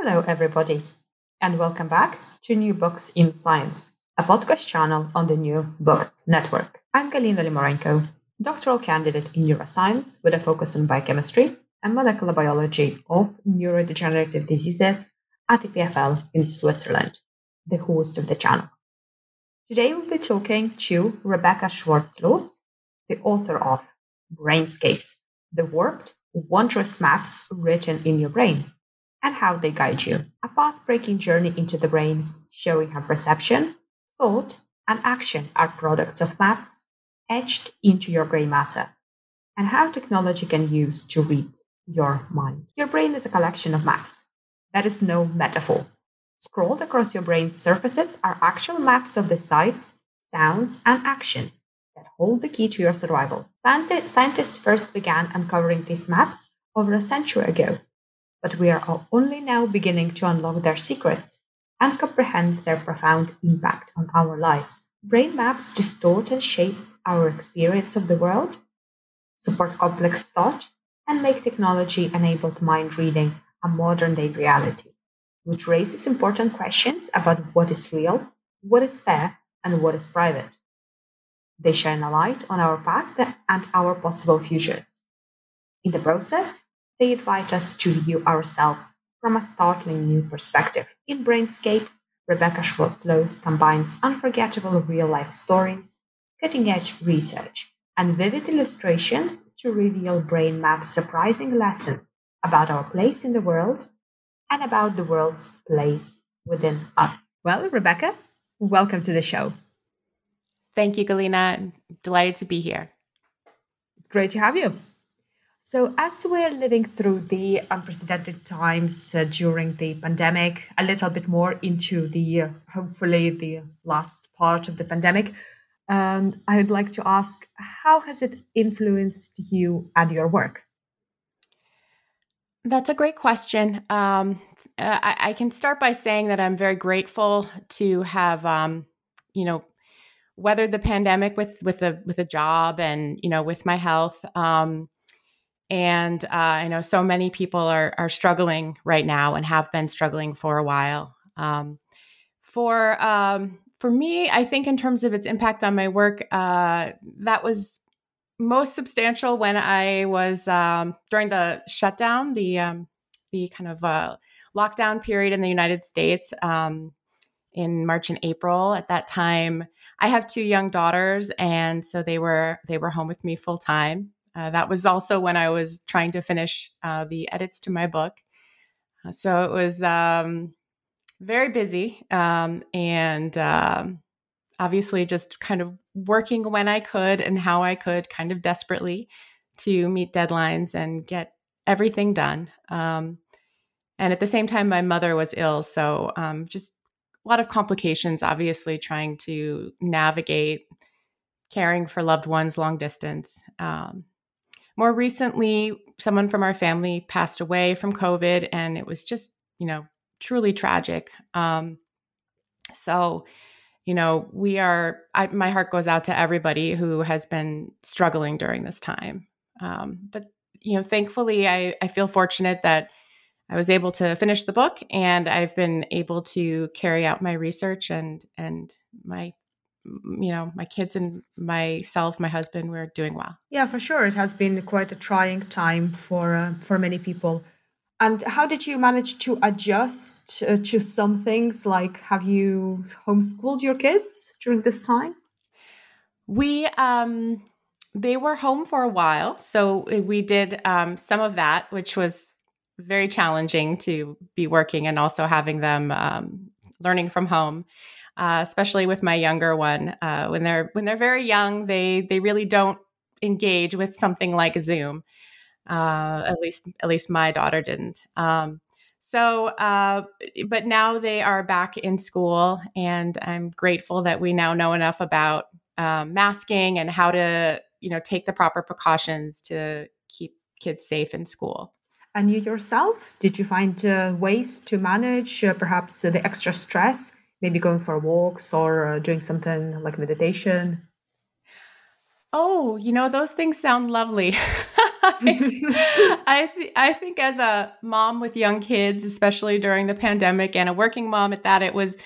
Hello, everybody, and welcome back to New Books in Science, a podcast channel on the New Books Network. I'm Galina Limorenko, doctoral candidate in neuroscience with a focus on biochemistry and molecular biology of neurodegenerative diseases at EPFL in Switzerland, the host of the channel. Today we'll be talking to Rebecca Schwarzlose, the author of Brainscapes, the warped, wondrous maps written in your brain and how they guide you. A path breaking journey into the brain, showing how perception, thought, and action are products of maps etched into your gray matter, and how technology can use to read your mind. Your brain is a collection of maps. That is no metaphor. Scrolled across your brain's surfaces are actual maps of the sights, sounds, and actions that hold the key to your survival. Scientists first began uncovering these maps over a century ago but we are only now beginning to unlock their secrets and comprehend their profound impact on our lives. Brain maps distort and shape our experience of the world, support complex thought, and make technology enabled mind reading a modern day reality, which raises important questions about what is real, what is fair, and what is private. They shine a light on our past and our possible futures. In the process, they invite us to view ourselves from a startling new perspective. In Brainscapes, Rebecca Schwarzlose combines unforgettable real life stories, cutting edge research, and vivid illustrations to reveal brain maps surprising lessons about our place in the world and about the world's place within us. Well, Rebecca, welcome to the show. Thank you, Galina. Delighted to be here. It's great to have you. So, as we're living through the unprecedented times uh, during the pandemic, a little bit more into the uh, hopefully the last part of the pandemic, um, I would like to ask how has it influenced you and your work? That's a great question. Um, uh, I, I, can start by saying that I'm very grateful to have, um, you know, weathered the pandemic with with a with a job and you know with my health. Um, and uh, I know so many people are are struggling right now and have been struggling for a while. Um, for um, for me, I think in terms of its impact on my work, uh, that was most substantial when I was um, during the shutdown, the um, the kind of uh, lockdown period in the United States um, in March and April. At that time, I have two young daughters, and so they were they were home with me full time. Uh, that was also when I was trying to finish uh, the edits to my book. Uh, so it was um, very busy um, and um, obviously just kind of working when I could and how I could, kind of desperately to meet deadlines and get everything done. Um, and at the same time, my mother was ill. So um, just a lot of complications, obviously, trying to navigate caring for loved ones long distance. Um, more recently, someone from our family passed away from COVID, and it was just, you know, truly tragic. Um, so, you know, we are, I, my heart goes out to everybody who has been struggling during this time. Um, but, you know, thankfully, I, I feel fortunate that I was able to finish the book and I've been able to carry out my research and, and my you know my kids and myself my husband we're doing well yeah for sure it has been quite a trying time for uh, for many people And how did you manage to adjust uh, to some things? Like, have you homeschooled your kids during this time? We, um, they were home for a while. So we did um, some of that, which was very challenging to be working and also having them um, learning from home. Uh, especially with my younger one, uh, when they're when they're very young, they they really don't engage with something like Zoom. Uh, at least at least my daughter didn't. Um, so, uh, but now they are back in school, and I'm grateful that we now know enough about um, masking and how to you know take the proper precautions to keep kids safe in school. And you yourself, did you find uh, ways to manage uh, perhaps the extra stress, maybe going for walks or uh, doing something like meditation? Oh, you know, those things sound lovely. I th- I think as a mom with young kids, especially during the pandemic, and a working mom at that, it was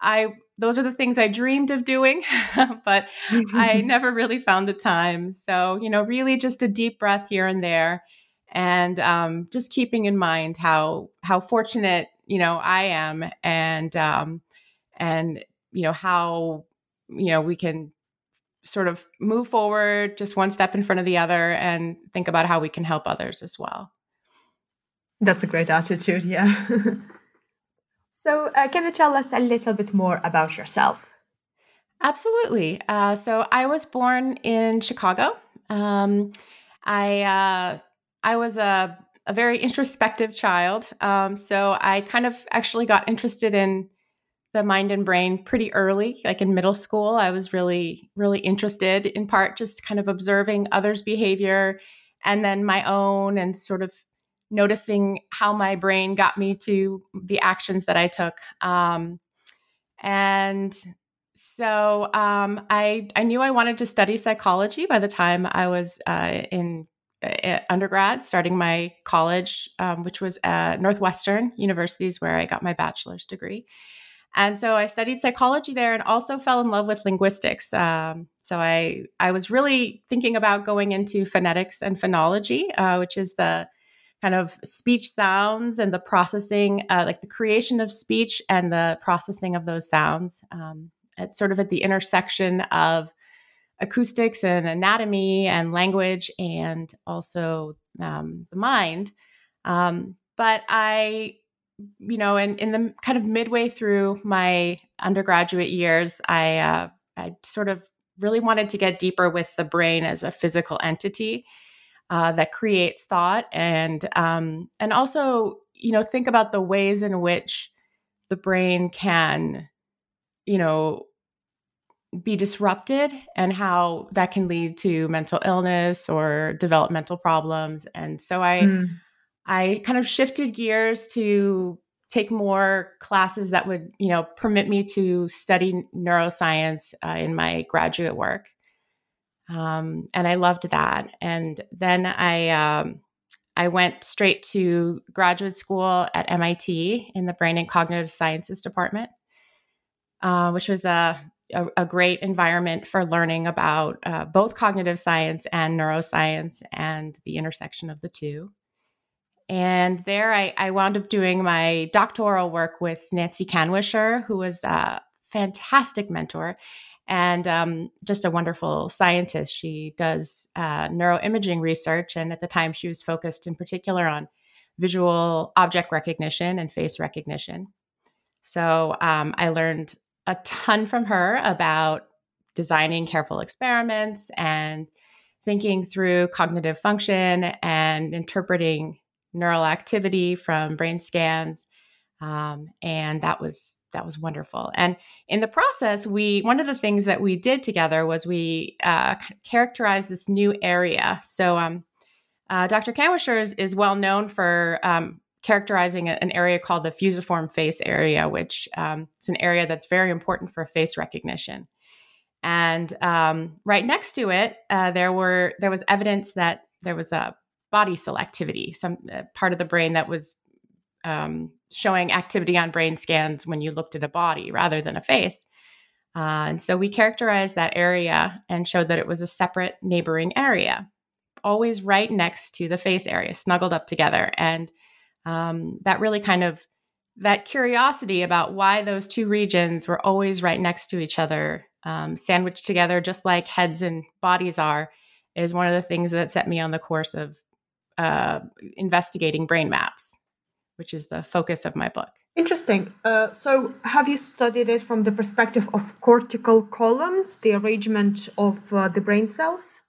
I those are the things I dreamed of doing, but I never really found the time. So you know, really just a deep breath here and there, and um, just keeping in mind how how fortunate you know I am, and um, and you know how you know we can sort of move forward just one step in front of the other and think about how we can help others as well. That's a great attitude, yeah. so, uh, can you tell us a little bit more about yourself? Absolutely. Uh, so, I was born in Chicago. Um, I uh, I was a a very introspective child. Um, so, I kind of actually got interested in the mind and brain pretty early, like in middle school. I was really, really interested in part just kind of observing others' behavior and then my own and sort of noticing how my brain got me to the actions that I took. Um, and so um, I, I knew I wanted to study psychology by the time I was uh, in uh, undergrad, starting my college, um, which was at Northwestern Universities, where I got my bachelor's degree. And so I studied psychology there and also fell in love with linguistics. Um, so I, I was really thinking about going into phonetics and phonology, uh, which is the kind of speech sounds and the processing, uh, like the creation of speech and the processing of those sounds. Um, it's sort of at the intersection of acoustics and anatomy and language and also um, the mind. Um, but I you know, in, in the kind of midway through my undergraduate years, I uh, I sort of really wanted to get deeper with the brain as a physical entity uh, that creates thought, and um, and also you know think about the ways in which the brain can, you know, be disrupted and how that can lead to mental illness or developmental problems. And so I. Mm I kind of shifted gears to take more classes that would, you know, permit me to study neuroscience uh, in my graduate work. Um, and I loved that. And then I um, I went straight to graduate school at MIT in the Brain and Cognitive Sciences department, uh, which was a, a, a great environment for learning about uh, both cognitive science and neuroscience and the intersection of the two. And there I, I wound up doing my doctoral work with Nancy Kanwisher, who was a fantastic mentor and um, just a wonderful scientist. She does uh, neuroimaging research. And at the time, she was focused in particular on visual object recognition and face recognition. So um, I learned a ton from her about designing careful experiments and thinking through cognitive function and interpreting neural activity from brain scans. Um, and that was that was wonderful. And in the process, we one of the things that we did together was we uh, characterized this new area. So um, uh, Dr. Kanwisher is, is, well known for um, characterizing an area called the fusiform face area, which um, is an area that's very important for face recognition. And um, right next to it, uh, there were there was evidence that there was a body selectivity, some uh, part of the brain that was um, showing activity on brain scans when you looked at a body rather than a face. Uh, and so we characterized that area and showed that it was a separate neighboring area, always right next to the face area, snuggled up together. And um, that really kind of that curiosity about why those two regions were always right next to each other, um, sandwiched together, just like heads and bodies are, is one of the things that set me on the course of uh, investigating brain maps, which is the focus of my book. Interesting. Uh, so, have you studied it from the perspective of cortical columns, the arrangement of uh, the brain cells?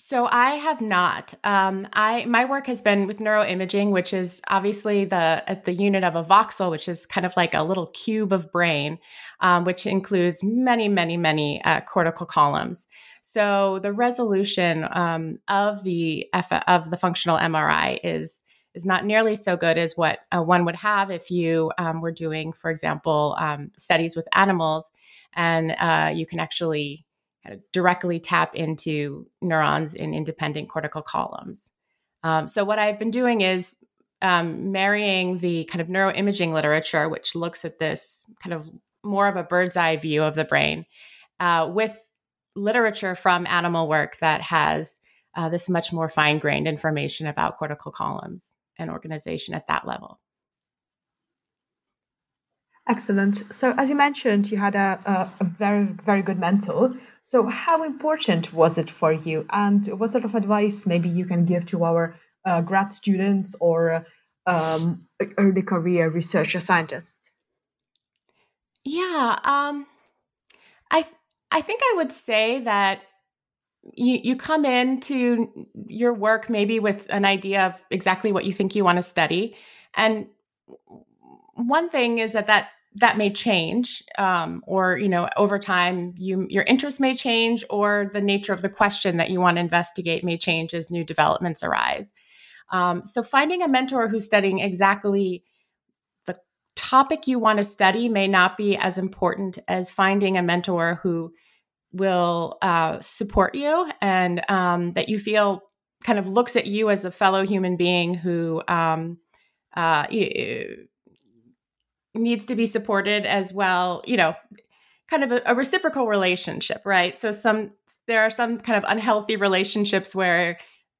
So I have not. Um, I my work has been with neuroimaging, which is obviously the at the unit of a voxel, which is kind of like a little cube of brain, um, which includes many, many, many uh, cortical columns. So the resolution um, of the F- of the functional MRI is is not nearly so good as what uh, one would have if you um, were doing, for example, um, studies with animals, and uh, you can actually directly tap into neurons in independent cortical columns. Um, so, what I've been doing is um, marrying the kind of neuroimaging literature, which looks at this kind of more of a bird's eye view of the brain, uh, with literature from animal work that has uh, this much more fine grained information about cortical columns and organization at that level. Excellent. So, as you mentioned, you had a, a, a, very, very good mentor. So, how important was it for you? And what sort of advice maybe you can give to our uh, grad students or um, early career researcher scientists? Yeah, um, I I think I would say that you you come into your work maybe with an idea of exactly what you think you want to study, and one thing is that that that may change um, or you know over time you your interest may change or the nature of the question that you want to investigate may change as new developments arise. Um, so finding a mentor who's studying exactly topic you want to study may not be as important as finding a mentor who will uh, support you and um, that you feel kind of looks at you as a fellow human being who um, uh, needs to be supported as well, you know, kind of a, a, reciprocal relationship, right? So some there are some kind of unhealthy relationships where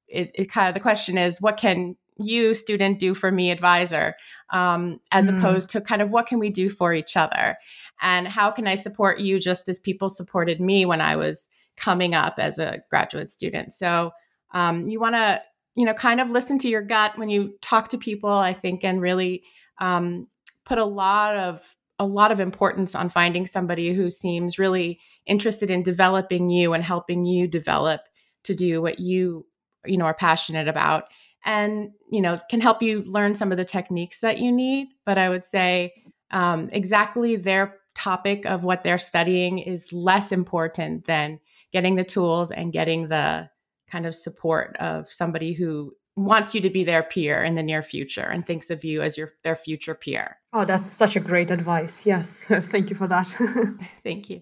it, it kind of the question is, what can you student do for me advisor um, as mm. opposed to kind of what can we do for each other? And how can i support you just as people supported me when i was coming up as a graduate student? So um, you want to you know kind of listen to your gut when you talk to people i think and really um, put a lot of a lot of importance on finding somebody who seems really interested in developing you and helping you develop to do what you you know are passionate about and you know can help you learn some of the techniques that you need but i would say um, exactly their topic of what they're studying is less important than getting the tools and getting the kind of support of somebody who wants you to be their peer in the near future and thinks of you as your their future peer. Oh, that's such a great advice. Yes, thank you for that. thank you.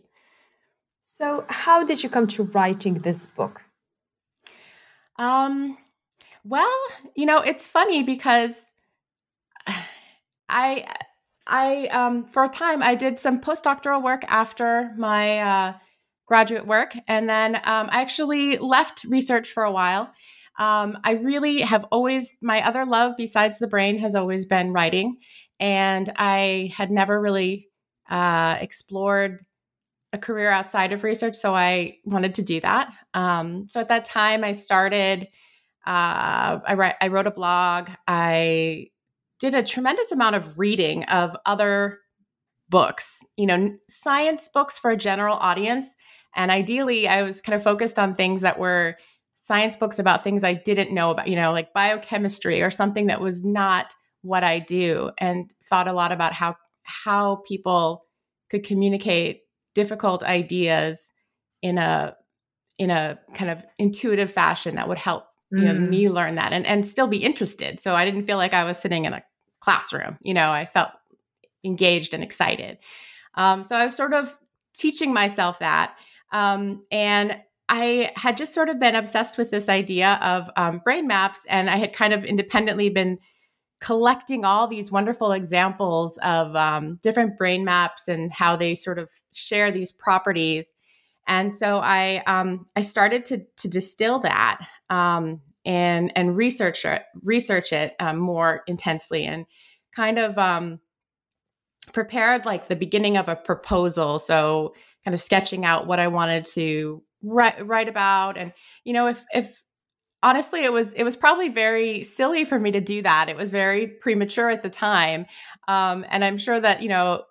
So, how did you come to writing this book? Um, well, you know, it's funny because I I um for a time I did some postdoctoral work after my uh, graduate work, and then um, I actually left research for a while um, I really have always, my other love besides the brain has always been writing. And I had never really uh, explored a career outside of research. So I wanted to do that. Um, so at that time, I started, uh, I, write, I wrote a blog. I did a tremendous amount of reading of other books, you know, science books for a general audience. And ideally, I was kind of focused on things that were science books about things I didn't know about, you know, like biochemistry or something that was not what I do and thought a lot about how how people could communicate difficult ideas in a in a kind of intuitive fashion that would help you know mm. me learn that and and still be interested. So I didn't feel like I was sitting in a classroom, you know, I felt engaged and excited. Um, so I was sort of teaching myself that. Um, and I had just sort of been obsessed with this idea of um, brain maps, and I had kind of independently been collecting all these wonderful examples of um, different brain maps and how they sort of share these properties. And so I um, I started to to distill that um, and and research it, research it um, more intensely and kind of um, prepared like the beginning of a proposal. So kind of sketching out what I wanted to write write about, and you know if if honestly it was it was probably very silly for me to do that. It was very premature at the time, um, and I'm sure that you know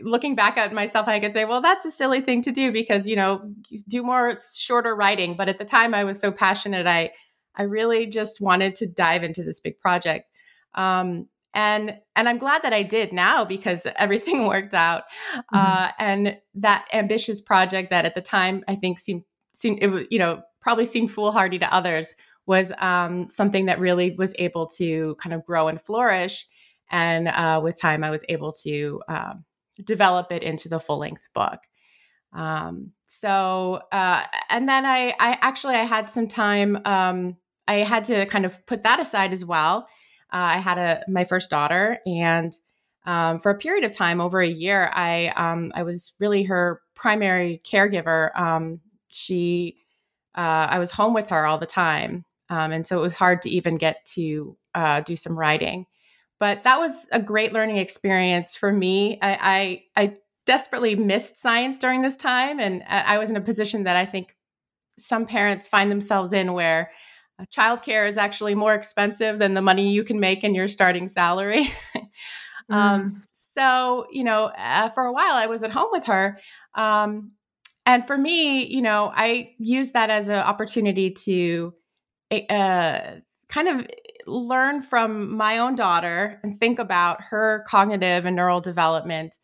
looking back at myself, I could say, well, that's a silly thing to do because, you know, do more shorter writing. But at the time I was so passionate, I, I really just wanted to dive into this big project. Um, and and I'm glad that I did now because everything worked out. Mm-hmm. Uh, and that ambitious project that at the time I think seemed seemed it was you know probably seemed foolhardy to others was um, something that really was able to kind of grow and flourish. And uh, with time, I was able to um, develop it into the full length book. Um, so, uh, and then I, I actually I had some time. Um, I had to kind of put that aside as well. Uh, I had a my first daughter, and um, for a period of time, over a year, I um, I was really her primary caregiver. Um, she, uh, I was home with her all the time, um, and so it was hard to even get to uh, do some writing but that was a great learning experience for me. I, I, I desperately missed science during this time, and I was in a position that I think some parents find themselves in where uh, childcare is actually more expensive than the money you can make in your starting salary. um, mm. so, you know, uh, for a while I was at home with her. Um, and for me, you know, I used that as an opportunity to uh, kind of learn from my own daughter and think about her cognitive and neural development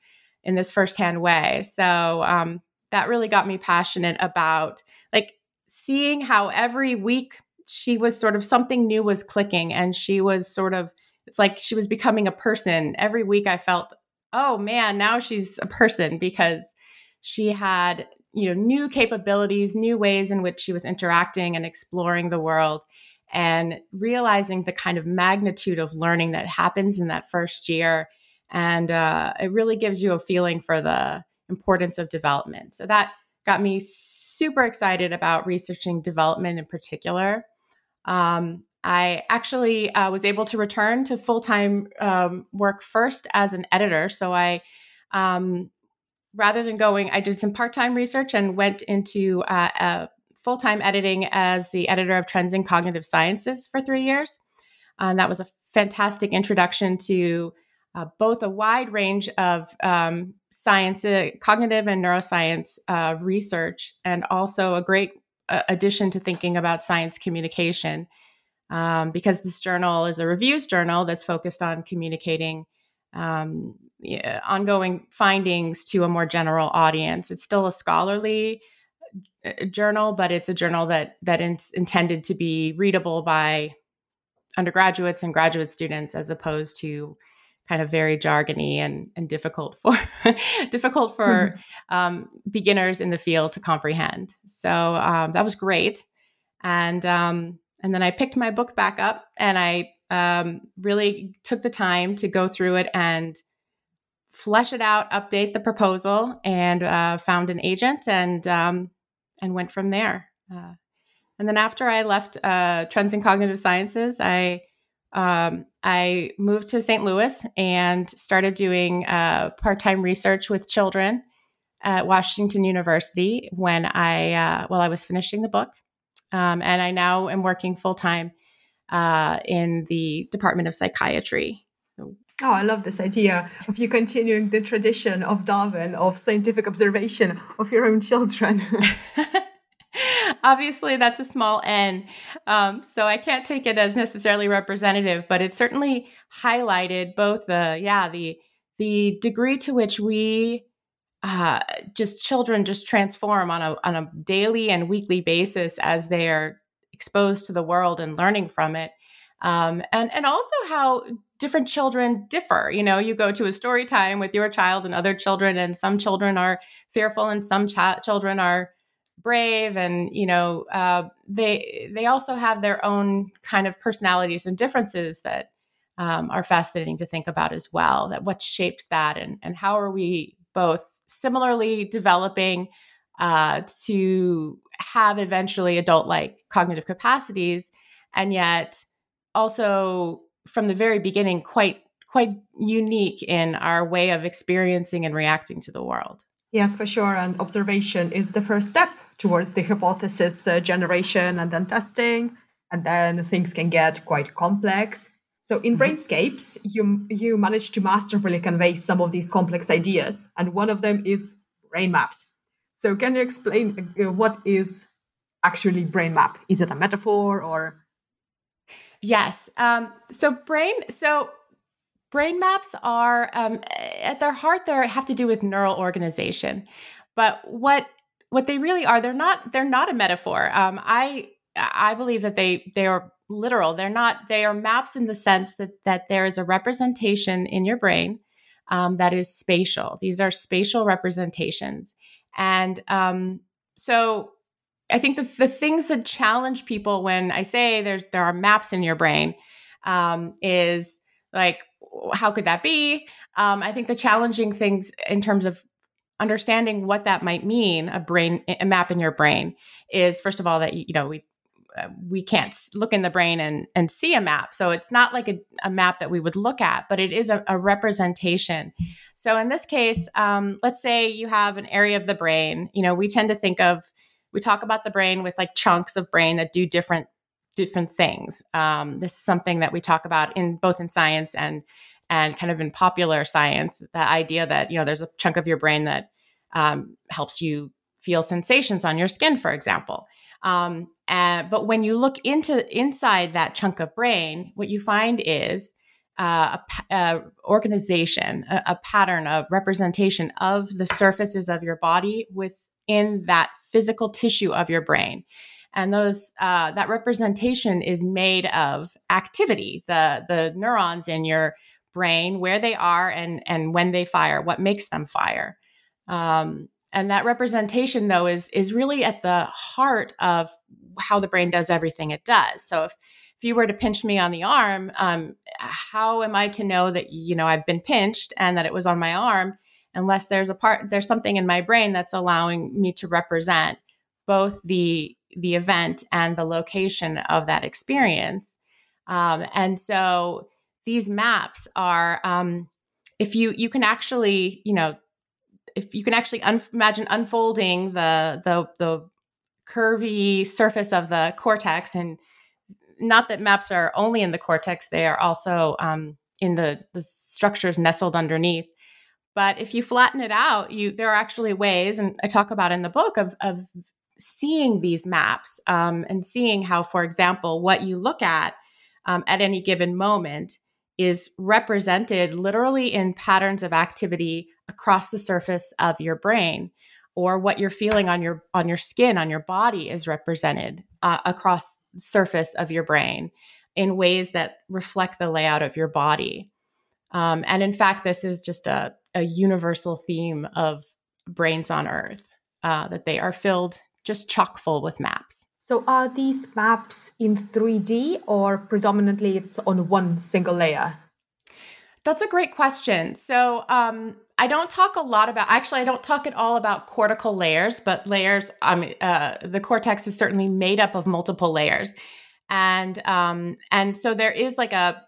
in this firsthand way. So um, that really got me passionate about like seeing how every week she was sort of something new was clicking and she was sort of it's like she was becoming a person every week i felt oh man now she's a person because she had you know new capabilities new ways in which she was interacting and exploring the world and realizing the kind of magnitude of learning that happens in that first year. And uh, it really gives you a feeling for the importance of development. So that got me super excited about researching development in particular. Um, I actually uh, was able to return to full time um, work first as an editor. So I, um, rather than going, I did some part time research and went into uh, a full time editing as the editor of Trends in Cognitive Sciences for three years. And that was a fantastic introduction to uh, both a wide range of um, science, uh, cognitive and neuroscience uh, research, and also a great uh, addition to thinking about science communication. Um, because this journal is a reviews journal that's focused on communicating um, yeah, ongoing findings to a more general audience. It's still a scholarly journal, but it's a journal that that is intended to be readable by undergraduates and graduate students, as opposed to kind of very jargony and, and difficult for difficult for mm-hmm. um, beginners in the field to comprehend. So um, that was great, and um, and then I picked my book back up and I um, really took the time to go through it and flesh it out, update the proposal, and uh, found an agent and um, and went from there. Uh, and then after I left uh, Trends in Cognitive Sciences, I um, I moved to St. Louis and started doing uh, part time research with children at Washington University when I uh, while I was finishing the book, um, and I now am working full time uh, in the Department of Psychiatry. Oh, I love this idea of you continuing the tradition of Darwin of scientific observation of your own children. Obviously, that's a small n, um, so I can't take it as necessarily representative, but it certainly highlighted both the yeah the the degree to which we uh, just children just transform on a on a daily and weekly basis as they are exposed to the world and learning from it, um, and and also how different children differ. You know, you go to a story time with your child and other children, and some children are fearful and some ch- children are brave and you know uh, they they also have their own kind of personalities and differences that um, are fascinating to think about as well that what shapes that and and how are we both similarly developing uh, to have eventually adult like cognitive capacities and yet also from the very beginning quite quite unique in our way of experiencing and reacting to the world. Yes, for sure. And observation is the first step towards the hypothesis uh, generation and then testing. And then things can get quite complex. So in mm-hmm. Brainscapes, you you manage to masterfully convey some of these complex ideas, and one of them is brain maps. So can you explain uh, what is actually brain map? Is it a metaphor or? Yes. Um, so brain. So brain maps are um, at their heart they have to do with neural organization, but what what they really are they're not they're not a metaphor. Um, I I believe that they they are literal. They're not they are maps in the sense that that there is a representation in your brain um, that is spatial. These are spatial representations, and um, so I think the, the things that challenge people when I say there there are maps in your brain um, is like how could that be? Um, I think the challenging things in terms of understanding what that might mean a brain a map in your brain is first of all that you know we uh, we can't look in the brain and, and see a map. So it's not like a, a map that we would look at, but it is a, a representation. So in this case, um, let's say you have an area of the brain. You know, we tend to think of, we talk about the brain with like chunks of brain that do different different things. Um, this is something that we talk about in both in science and and kind of in popular science. The idea that you know there's a chunk of your brain that um, helps you feel sensations on your skin, for example. Um, and, but when you look into inside that chunk of brain, what you find is uh, a, a, organization, a, a pattern, a representation of the surfaces of your body within that physical tissue of your brain. And those uh, that representation is made of activity the the neurons in your brain where they are and and when they fire what makes them fire. Um, and that representation though is is really at the heart of how the brain does everything it does. So if if you were to pinch me on the arm um, how am i to know that you know i've been pinched and that it was on my arm unless there's a part there's something in my brain that's allowing me to represent both the the event and the location of that experience. Um, and so these maps are um, if you you can actually you know if you can actually un- imagine unfolding the the the curvy surface of the cortex and not that maps are only in the cortex they are also um, in the the structures nestled underneath but if you flatten it out you there are actually ways and i talk about in the book of of seeing these maps um, and seeing how for example what you look at um, at any given moment is represented literally in patterns of activity across the surface of your brain or what you're feeling on your on your skin on your body is represented uh, across the surface of your brain in ways that reflect the layout of your body um, and in fact this is just a, a universal theme of brains on earth uh, that they are filled just chock full with maps so are these maps in 3D or predominantly it's on one single layer? That's a great question. So um, I don't talk a lot about. Actually, I don't talk at all about cortical layers, but layers. Um, uh, the cortex is certainly made up of multiple layers, and um, and so there is like a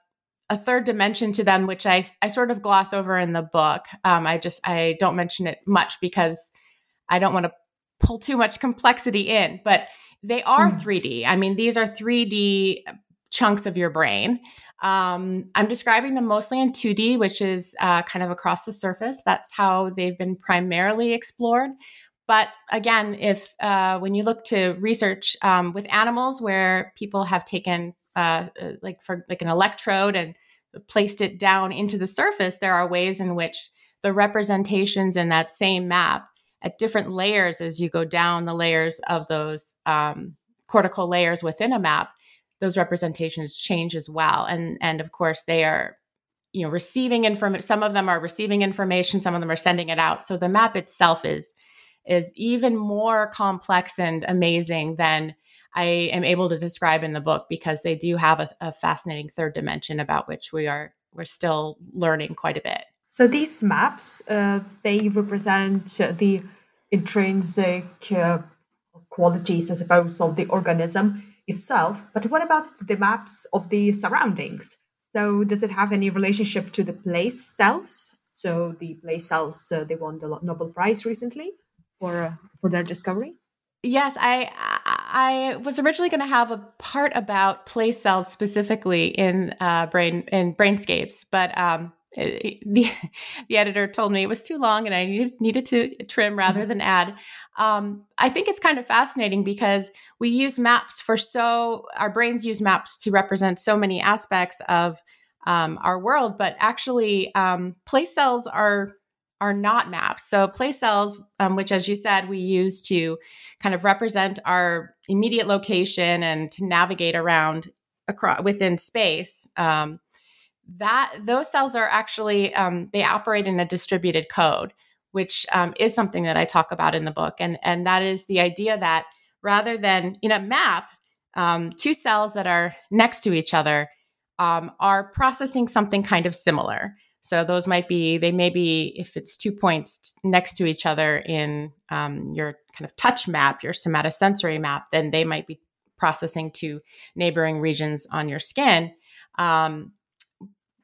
a third dimension to them, which I I sort of gloss over in the book. Um, I just I don't mention it much because I don't want to pull too much complexity in, but they are mm. 3D. I mean, these are 3D chunks of your brain. Um, I'm describing them mostly in 2D, which is uh, kind of across the surface. That's how they've been primarily explored. But again, if uh, when you look to research um, with animals where people have taken uh, uh like for like an electrode and placed it down into the surface, there are ways in which the representations in that same map at different layers as you go down the layers of those um, cortical layers within a map those representations change as well. And and of course they are you know receiving information some of them are receiving information some of them are sending it out. So the map itself is is even more complex and amazing than i am able to describe in the book because they do have a, a fascinating third dimension about which we are we're still learning quite a bit so these maps, uh, they represent the intrinsic uh, qualities, I suppose, of the organism. itself, but what about the maps of the surroundings? So, does it have any relationship to the place cells? So, the place cells uh, they won the Nobel Prize recently for uh, for their discovery. Yes, I I was originally going to have a part about place cells specifically in uh, brain in brainscapes, but um, it, the the editor told me it was too long and I needed, needed to trim rather mm-hmm. than add. Um, I think it's kind of fascinating because we use maps for so our brains use maps to represent so many aspects of um, our world, but actually, um, place cells are are not maps. So place cells, um, which as you said, we use to kind of represent our immediate location and to navigate around across within space. Um, that those cells are actually um, they operate in a distributed code, which um, is something that I talk about in the book, and and that is the idea that rather than in a map, um, two cells that are next to each other um, are processing something kind of similar. So those might be, they may be, if it's two points next to each other in um, your kind of touch map, your somatosensory map, then they might be processing to neighboring regions on your skin. Um,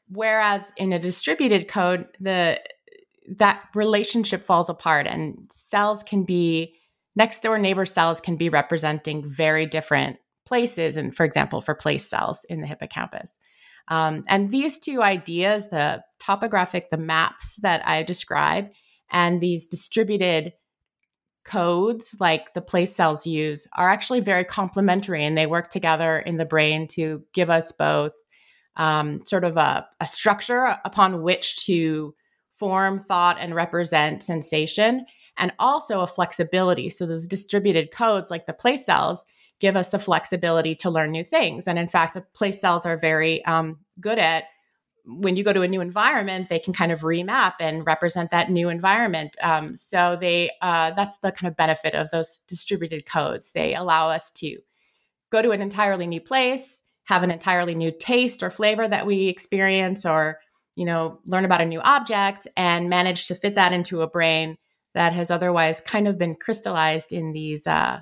whereas in a distributed code, the that relationship falls apart and cells can be next door neighbor cells can be representing very different places and for example for place cells in the hippocampus um, and these two ideas, the topographic, the maps that I describe, and these distributed codes like the place cells use are actually very complementary and they work together in the brain to give us both um, sort of a, a structure upon which to form thought and represent sensation and also a flexibility. So those distributed codes like the place cells give us the flexibility to learn new things. And in fact, place cells are very um, good at when you go to a new environment, they can kind of remap and represent that new environment. Um, so they uh, that's the kind of benefit of those distributed codes. They allow us to go to an entirely new place, have an entirely new taste or flavor that we experience, or you know, learn about a new object and manage to fit that into a brain that has otherwise kind of been crystallized in these uh,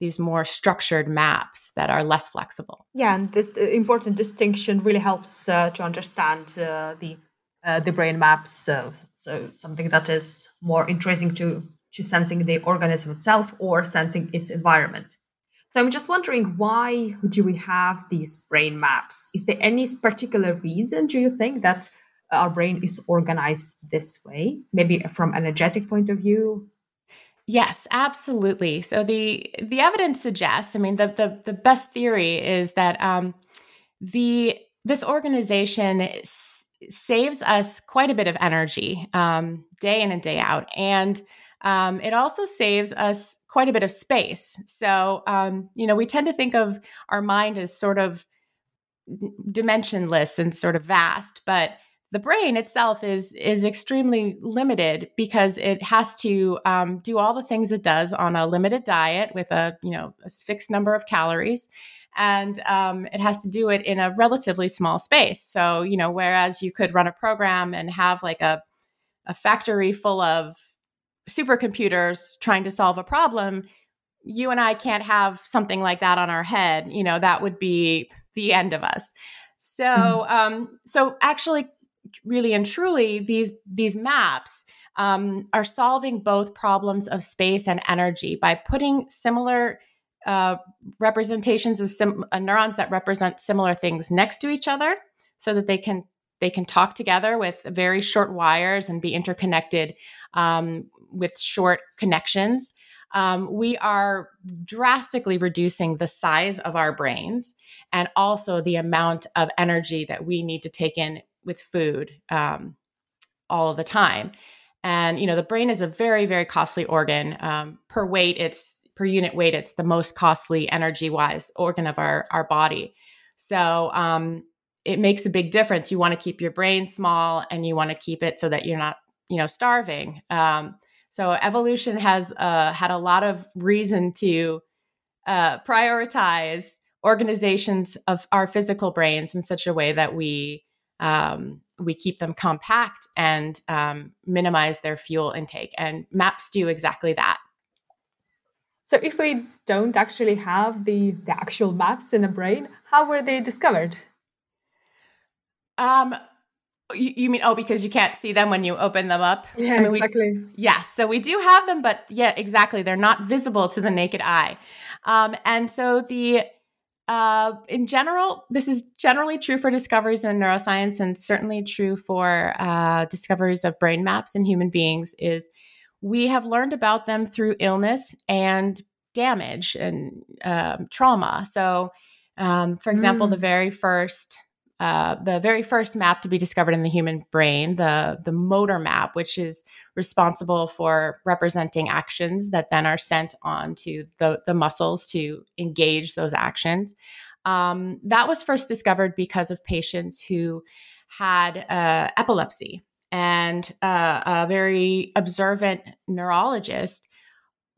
these more structured maps that are less flexible. Yeah, and this uh, important distinction really helps uh, to understand uh, the uh, the brain maps. so something that is more interesting to to sensing the organism itself or sensing its environment. So I'm just wondering why do we have these brain maps? Is there any particular reason do you think that our brain is organized this way? Maybe from energetic point of view, Yes, absolutely. So the the evidence suggests, I mean, the the, the best theory is that um, the this organization s- saves us quite a bit of energy um, day in and day out, and um, it also saves us quite a bit of space. So um, you know, we tend to think of our mind as sort of dimensionless and sort of vast, but the brain itself is is extremely limited because it has to um, do all the things it does on a limited diet with a you know a fixed number of calories. And um, it has to do it in a relatively small space. So you know whereas you could run a program and have like a, a factory full of supercomputers trying to solve a problem you and i can't have something like that on our head. You know that would be the end of us. So mm. um, so actually really and truly these these maps um, are solving both problems of space and energy by putting similar uh, representations of sim- uh, neurons that represent similar things next to each other so that they can they can talk together with very short wires and be interconnected um, with short connections. Um, we are drastically reducing the size of our brains and also the amount of energy that we need to take in with food um, all the time. And you know, the brain is a very, very costly organ. Um, per weight, it's per unit weight, it's the most costly energy-wise organ of our our body. So um, it makes a big difference. You want to keep your brain small, and you want to keep it so that you're not, you know, starving. Um, so evolution has uh, had a lot of reason to uh, prioritize organizations of our physical brains in such a way that we um, we keep them compact and um, minimize their fuel intake. And maps do exactly that. So if we don't actually have the, the actual maps in a brain, how were they discovered? Um, you, you, mean oh because you can't see them when you open them up? Yeah, I mean, exactly. We, yes, so we do have them, but yeah, exactly. They're not visible to the naked eye, um, and so the uh, in general, this is generally true for discoveries in neuroscience, and certainly true for uh, discoveries of brain maps in human beings. Is we have learned about them through illness and damage and uh, trauma. So, um, for example, mm. the very first uh, the very first map to be discovered in the human brain, the the motor map, which is responsible for representing actions that then are sent on to the, the muscles to engage those actions. Um, that was first discovered because of patients who had uh, epilepsy, and uh, a very observant neurologist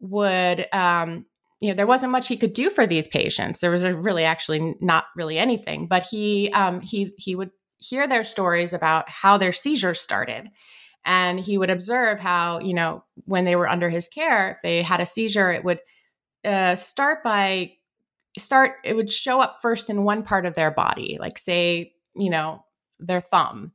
would um, you know there wasn't much he could do for these patients. There was really actually not really anything. But he um, he he would hear their stories about how their seizures started. And he would observe how you know when they were under his care if they had a seizure it would uh, start by start it would show up first in one part of their body like say you know their thumb.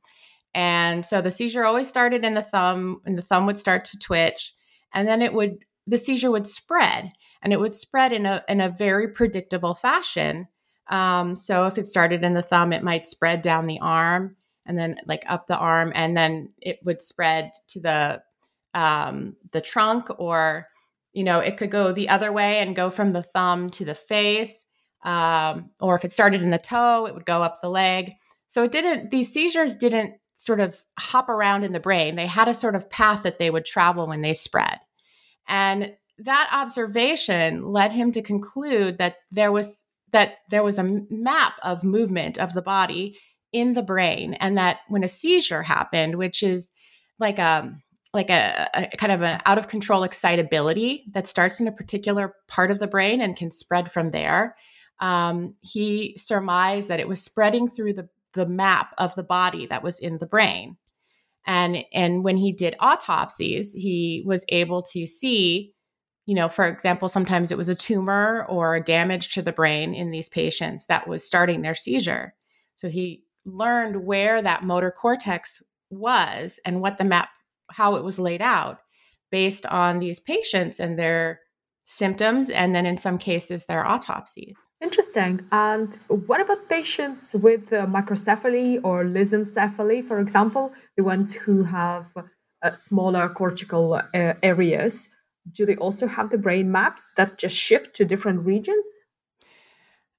And so the seizure always started in the thumb and the thumb would start to twitch and then it would the seizure would spread and it would spread in a in a very predictable fashion. Um, so if it started in the thumb, it might spread down the arm and then like up the arm, and then it would spread to the um, the trunk, or you know, it could go the other way and go from the thumb to the face. Um, or if it started in the toe, it would go up the leg. So it didn't; these seizures didn't sort of hop around in the brain. They had a sort of path that they would travel when they spread. And that observation led him to conclude that there was that there was a map of movement of the body in the brain and that when a seizure happened which is like a like a, a kind of an out of control excitability that starts in a particular part of the brain and can spread from there um, he surmised that it was spreading through the, the map of the body that was in the brain. And and when he did autopsies he was able to see you know, for example, sometimes it was a tumor or a damage to the brain in these patients that was starting their seizure. So he learned where that motor cortex was and what the map, how it was laid out based on these patients and their symptoms, and then in some cases, their autopsies. Interesting. And what about patients with uh, microcephaly or lissencephaly, for example, the ones who have uh, smaller cortical uh, areas? Do they also have the brain maps that just shift to different regions?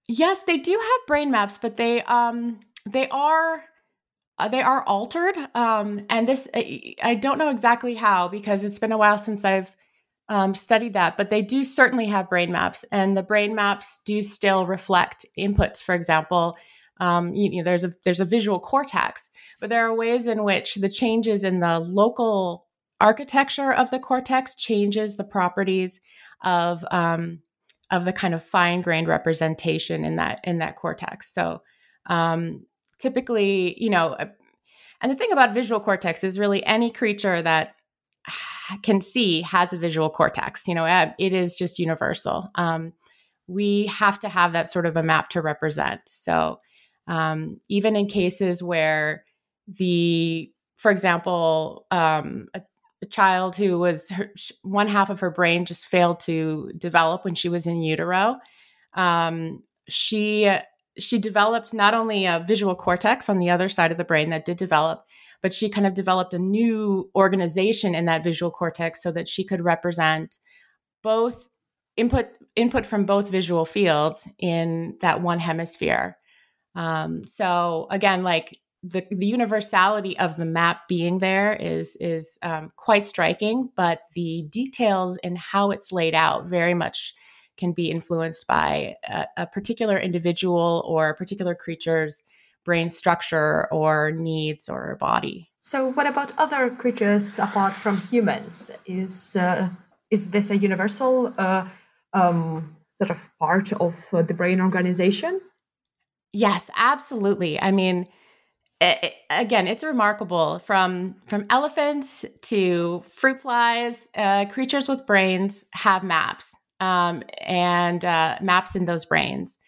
Yes, they do have brain maps, but they um they are uh, they are altered. Um, and this I, I don't know exactly how because it's been a while since I've um, studied that, but they do certainly have brain maps, and the brain maps do still reflect inputs. For example, um, you, you, know, there's a there's a visual cortex, but there are ways in which the changes in the local architecture of the cortex changes the properties of um, of the kind of fine grained representation in that in that cortex. So um, typically, you know, uh, and the thing about visual cortex is really any creature that can see has a visual cortex. You know, it is just universal. Um, we have to have that sort of a map to represent. So um, even in cases where the, for example, um, a, child who was her, one half of her brain just failed to develop when she was in utero. Um, she she developed not only a visual cortex on the other side of the brain that did develop, but she kind of developed a new organization in that visual cortex so that she could represent both input input from both visual fields in that one hemisphere. Um, so again, like the, the universality of the map being there is is um, quite striking, but the details and how it's laid out very much can be influenced by a, a particular individual or a particular creature's brain structure or needs or body. So, what about other creatures apart from humans? Is uh, is this a universal uh, um, sort of part of uh, the brain organization? Yes, absolutely. I mean it, again, it's remarkable from from elephants to fruit flies. Uh, creatures with brains have maps, um, and uh, maps in those brains.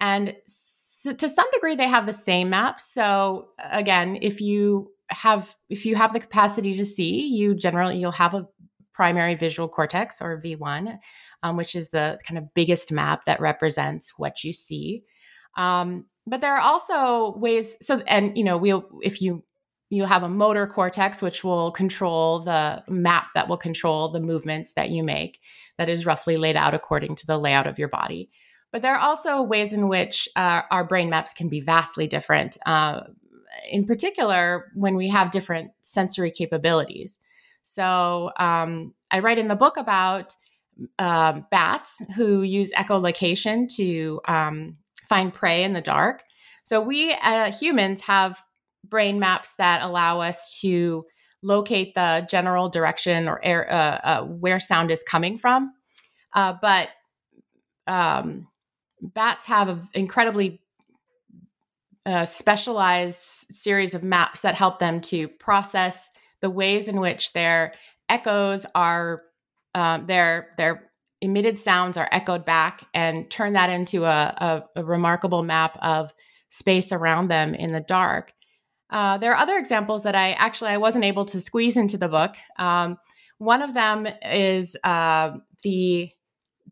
And so to some degree, they have the same maps. So again, if you have if you have the capacity to see, you generally you'll have a primary visual cortex or V1, um, which is the kind of biggest map that represents what you see. Um, but there are also ways. So and you know we'll if you you have a motor cortex which will control the map that will control the movements that you make that is roughly laid out according to the layout of your body but there are also ways in which uh, our brain maps can be vastly different uh, in particular when we have different sensory capabilities so um, i write in the book about uh, bats who use echolocation to um, find prey in the dark so we uh, humans have brain maps that allow us to locate the general direction or air, uh, uh, where sound is coming from. Uh, but um, bats have an incredibly uh, specialized series of maps that help them to process the ways in which their echoes are um, their their emitted sounds are echoed back and turn that into a, a, a remarkable map of space around them in the dark uh, there are other examples that I actually I wasn't able to squeeze into the book. Um, one of them is uh, the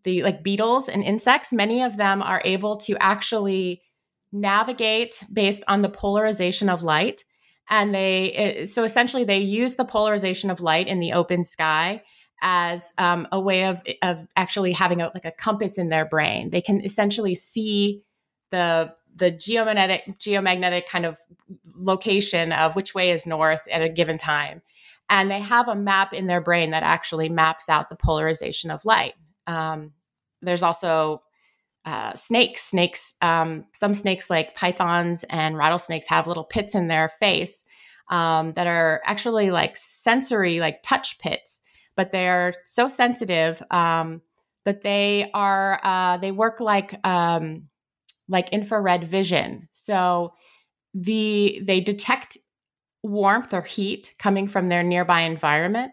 the like beetles and insects. Many of them are able to actually navigate based on the polarization of light, and they it, so essentially they use the polarization of light in the open sky as um, a way of of actually having a, like a compass in their brain. They can essentially see the the geomagnetic geomagnetic kind of location of which way is north at a given time. And they have a map in their brain that actually maps out the polarization of light. Um, there's also uh, snakes. Snakes um, some snakes like pythons and rattlesnakes have little pits in their face um, that are actually like sensory like touch pits but they're so sensitive um, that they are uh, they work like um, like infrared vision. So the they detect warmth or heat coming from their nearby environment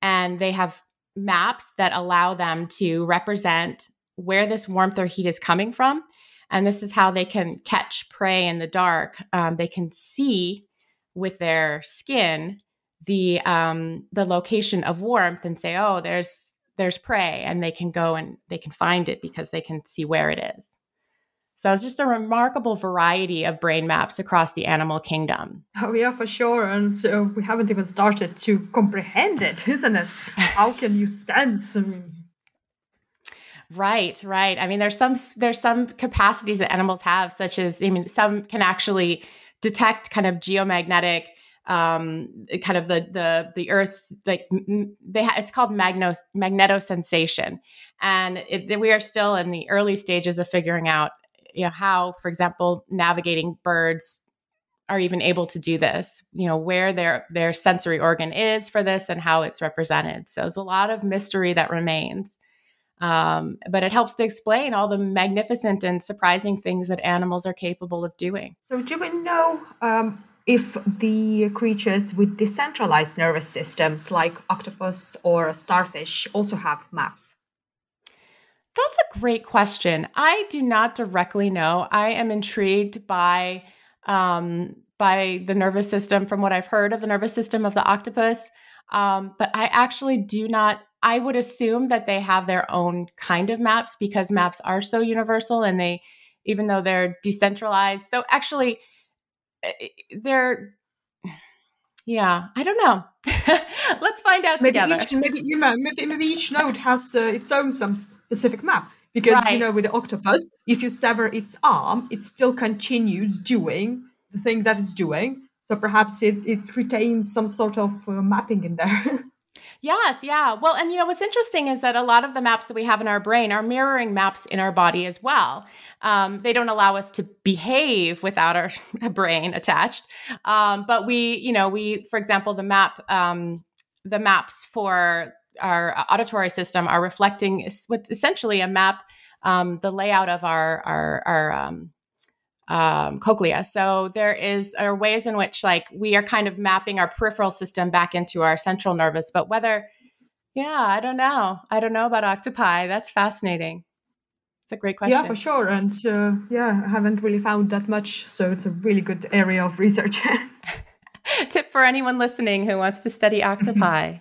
and they have maps that allow them to represent where this warmth or heat is coming from and this is how they can catch prey in the dark um, they can see with their skin the um, the location of warmth and say oh there's there's prey and they can go and they can find it because they can see where it is so it's just a remarkable variety of brain maps across the animal kingdom. Oh, yeah, for sure. And uh, we haven't even started to comprehend it, isn't it? How can you sense? I mean, Right, right. I mean, there's some there's some capacities that animals have, such as I mean, some can actually detect kind of geomagnetic, um, kind of the the the Earth's like they ha- it's called magno magnetosensation, and it, we are still in the early stages of figuring out you know how for example navigating birds are even able to do this you know where their their sensory organ is for this and how it's represented. So there's a lot of mystery that remains. Um, but it helps to explain all the magnificent and surprising things that animals are capable of doing. So do we know um, if the creatures with decentralized nervous systems like octopus or starfish also have maps that's a great question. I do not directly know. I am intrigued by um, by the nervous system from what I've heard of the nervous system of the octopus, um, but I actually do not. I would assume that they have their own kind of maps because maps are so universal and they, even though they're decentralized. So actually, they're yeah, I don't know. Let's find out maybe together. Each, maybe you know, maybe, maybe each node has uh, its own some specific map. Because right. you know, with the octopus, if you sever its arm, it still continues doing the thing that it's doing. So perhaps it it retains some sort of uh, mapping in there. Yes, yeah. Well, and you know what's interesting is that a lot of the maps that we have in our brain are mirroring maps in our body as well. Um, they don't allow us to behave without our brain attached, um, but we, you know, we, for example, the map, um, the maps for our auditory system are reflecting what's essentially a map, um, the layout of our our, our um, cochlea. So there is are ways in which like we are kind of mapping our peripheral system back into our central nervous, but whether Yeah, I don't know. I don't know about octopi. That's fascinating. It's a great question. Yeah, for sure. And uh, yeah, I haven't really found that much. So it's a really good area of research. Tip for anyone listening who wants to study octopi.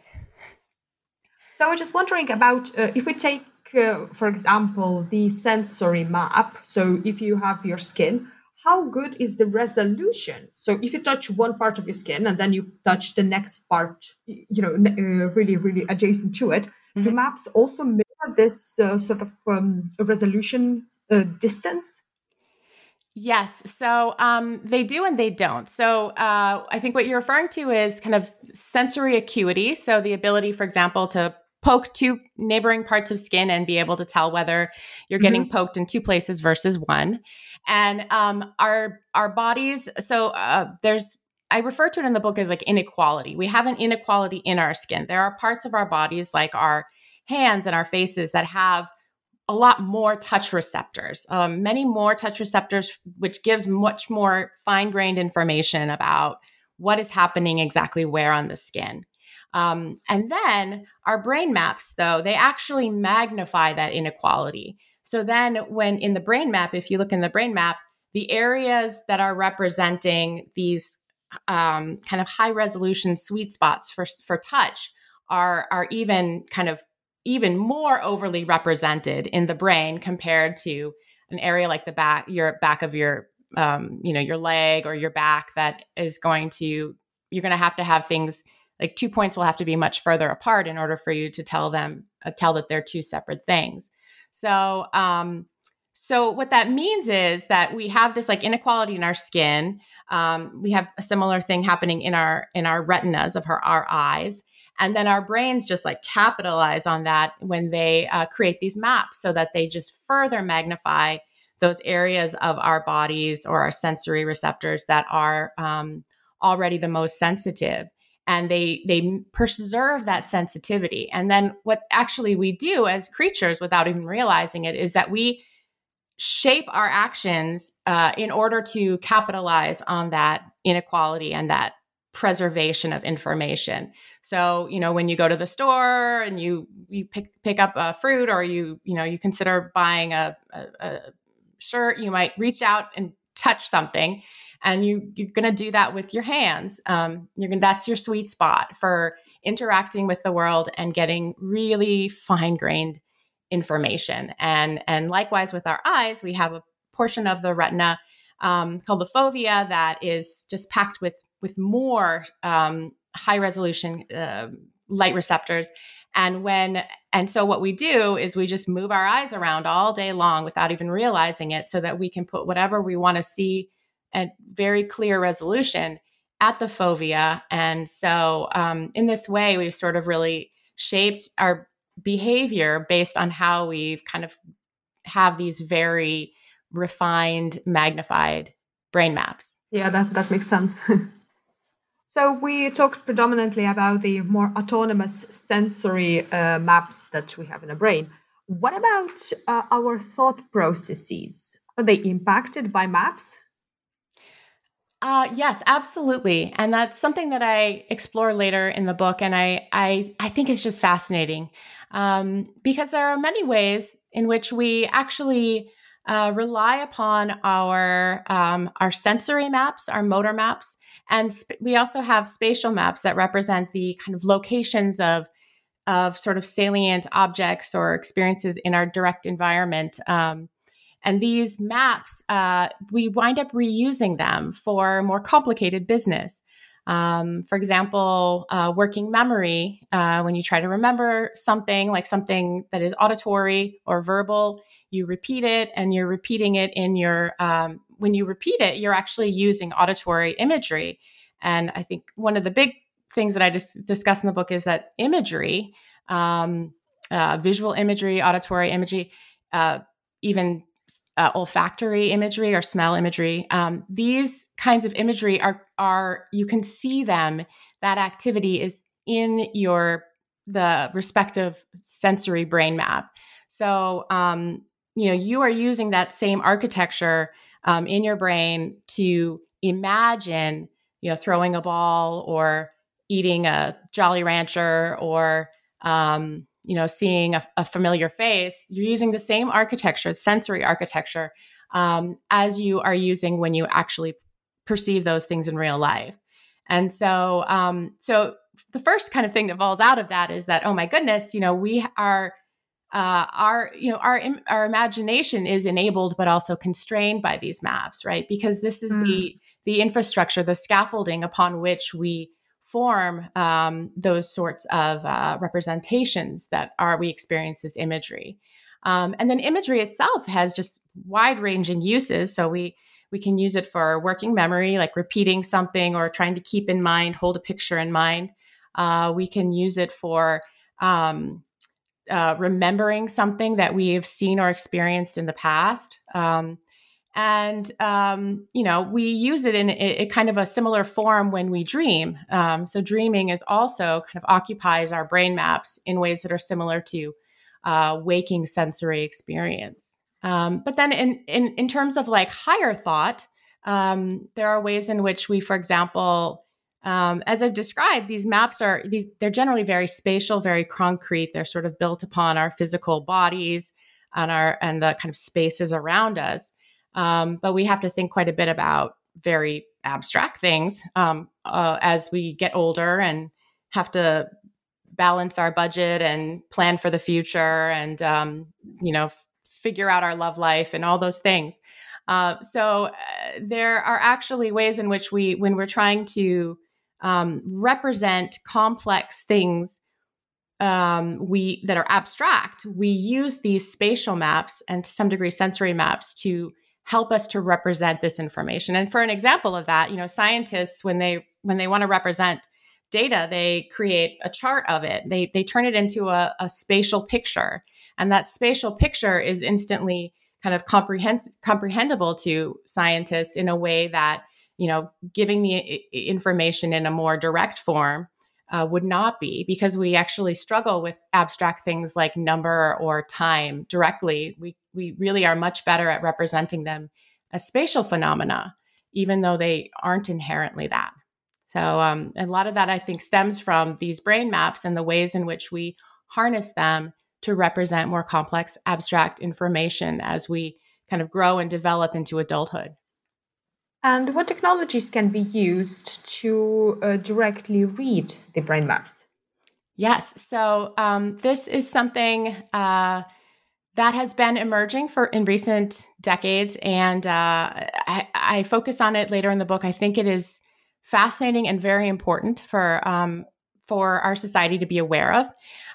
so I was just wondering about uh, if we take, uh, for example, the sensory map. So if you have your skin, how good is the resolution? So if you touch one part of your skin and then you touch the next part, you know, uh, really, really adjacent to it, mm-hmm. do maps also mirror this uh, sort of um, resolution uh, distance? Yes. So um, they do and they don't. So uh, I think what you're referring to is kind of sensory acuity. So the ability, for example, to poke two neighboring parts of skin and be able to tell whether you're getting mm-hmm. poked in two places versus one. And um, our our bodies. So uh, there's I refer to it in the book as like inequality. We have an inequality in our skin. There are parts of our bodies, like our hands and our faces, that have a lot more touch receptors, um, many more touch receptors, which gives much more fine grained information about what is happening exactly where on the skin. Um, and then our brain maps, though, they actually magnify that inequality. So then, when in the brain map, if you look in the brain map, the areas that are representing these um, kind of high resolution sweet spots for, for touch are, are even kind of even more overly represented in the brain compared to an area like the back your back of your um, you know your leg or your back that is going to you're going to have to have things like two points will have to be much further apart in order for you to tell them uh, tell that they're two separate things so um so what that means is that we have this like inequality in our skin um, we have a similar thing happening in our in our retinas of our, our eyes and then our brains just like capitalize on that when they uh, create these maps so that they just further magnify those areas of our bodies or our sensory receptors that are um, already the most sensitive and they they preserve that sensitivity and then what actually we do as creatures without even realizing it is that we shape our actions uh, in order to capitalize on that inequality and that preservation of information. So, you know, when you go to the store and you you pick pick up a fruit or you you know you consider buying a, a, a shirt, you might reach out and touch something, and you you're going to do that with your hands. Um, you're going that's your sweet spot for interacting with the world and getting really fine grained information. And and likewise with our eyes, we have a portion of the retina um, called the fovea that is just packed with with more um, high resolution uh, light receptors and when and so what we do is we just move our eyes around all day long without even realizing it so that we can put whatever we want to see at very clear resolution at the fovea and so um, in this way we've sort of really shaped our behavior based on how we've kind of have these very refined magnified brain maps yeah that, that makes sense So we talked predominantly about the more autonomous sensory uh, maps that we have in the brain. What about uh, our thought processes? Are they impacted by maps? Uh, yes, absolutely, and that's something that I explore later in the book, and I I, I think it's just fascinating um, because there are many ways in which we actually uh, rely upon our um, our sensory maps, our motor maps, and sp- we also have spatial maps that represent the kind of locations of of sort of salient objects or experiences in our direct environment. Um, and these maps, uh, we wind up reusing them for more complicated business. Um, for example, uh, working memory, uh, when you try to remember something like something that is auditory or verbal, you repeat it and you're repeating it in your um, when you repeat it you're actually using auditory imagery and i think one of the big things that i just discuss in the book is that imagery um, uh, visual imagery auditory imagery uh, even uh, olfactory imagery or smell imagery. Um, these kinds of imagery are are you can see them that activity is in your the respective sensory brain map. So um, you know you are using that same architecture um, in your brain to imagine you know throwing a ball or eating a jolly rancher or um, you know, seeing a, a, familiar face, you're using the same architecture, sensory architecture, um, as you are using when you actually perceive those things in real life. And so, um, so the first kind of thing that falls out of that is that, oh my goodness, you know, we are, uh, our, you know, our, our imagination is enabled, but also constrained by these maps, right? Because this is mm. the, the infrastructure, the scaffolding upon which we form um, those sorts of uh, representations that are we experience as imagery. Um, and then imagery itself has just wide ranging uses. So we we can use it for working memory, like repeating something or trying to keep in mind, hold a picture in mind. Uh, we can use it for um, uh, remembering something that we have seen or experienced in the past. Um, and um, you know we use it in a, a, kind of a similar form when we dream. Um, so dreaming is also kind of occupies our brain maps in ways that are similar to uh, waking sensory experience. Um, but then in, in in terms of like higher thought um, there are ways in which we for example um, as i've described these maps are these they're generally very spatial very concrete. They're sort of built upon our physical bodies and our and the kind of spaces around us um, but we have to think quite a bit about very abstract things um, uh, as we get older and have to balance our budget and plan for the future and um, you know f- figure out our love life and all those things. Uh, so uh, there are actually ways in which we when we're trying to um, represent complex things um, we that are abstract we use these spatial maps and to some degree sensory maps to help us to represent this information. And for an example of that, you know, scientists when they when they want to represent data, they create a chart of it. They they turn it into a, a spatial picture, and that spatial picture is instantly kind of comprehens- comprehensible to scientists in a way that you know giving the information in a more direct form uh, would not be because we actually struggle with abstract things like number or time directly. We we really are much better at representing them as spatial phenomena, even though they aren't inherently that. So um, a lot of that I think stems from these brain maps and the ways in which we harness them to represent more complex abstract information as we kind of grow and develop into adulthood. And what technologies can be used to uh, directly read the brain maps? Yes. So um, this is something uh, that has been emerging for in recent decades, and uh, I, I, focus on it later in the book. I think it is fascinating and very important for um, for our society to be aware of.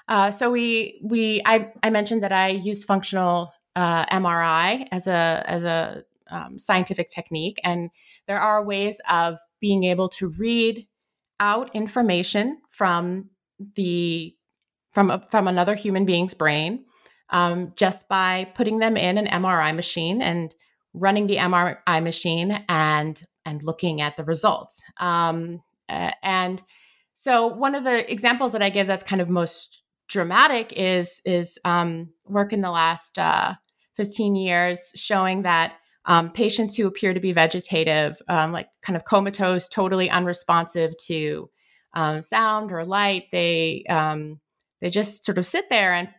Uh, so we we I, I mentioned that I use functional uh, MRI as a as a um, scientific technique. And there are ways of being able to read out information from the from a, from another human being's brain um, just by putting them in an MRI machine and running the MRI machine and and looking at the results. Um, and so one of the examples that I give that's kind of most dramatic is is um, work in the last uh, 15 years showing that um, patients who appear to be vegetative, um, like kind of comatose, totally unresponsive to um, sound or light, they um, they just sort of sit there, and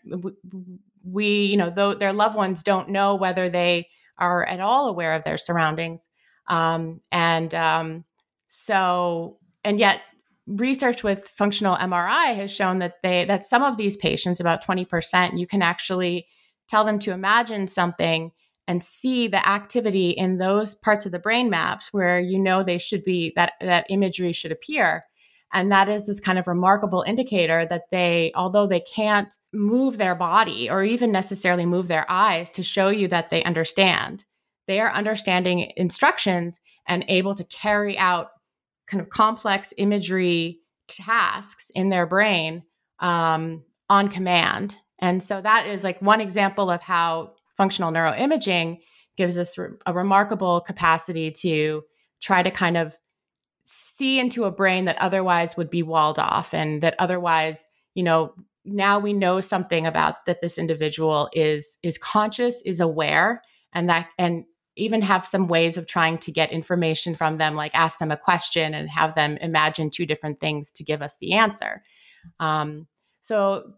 we, you know, though their loved ones don't know whether they are at all aware of their surroundings, um, and um, so, and yet research with functional MRI has shown that they that some of these patients, about twenty percent, you can actually tell them to imagine something and see the activity in those parts of the brain maps where you know they should be that that imagery should appear. And that is this kind of remarkable indicator that they although they can't move their body or even necessarily move their eyes to show you that they understand they are understanding instructions and able to carry out kind of complex imagery tasks in their brain um, on command. And so that is like one example of how functional neuroimaging gives us a remarkable capacity to try to kind of see into a brain that otherwise would be walled off and that otherwise you know now we know something about that this individual is is conscious is aware and that and even have some ways of trying to get information from them like ask them a question and have them imagine two different things to give us the answer. Um, so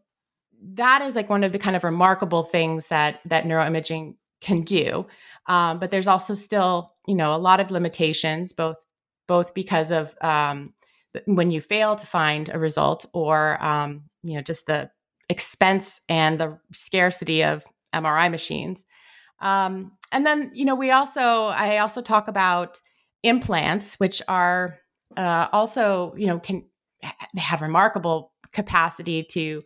that is like one of the kind of remarkable things that that neuroimaging can do. Um, but there's also still, you know, a lot of limitations, both both because of um, when you fail to find a result, or um, you know, just the expense and the scarcity of MRI machines. Um, and then, you know, we also I also talk about implants, which are uh, also, you know, can have remarkable capacity to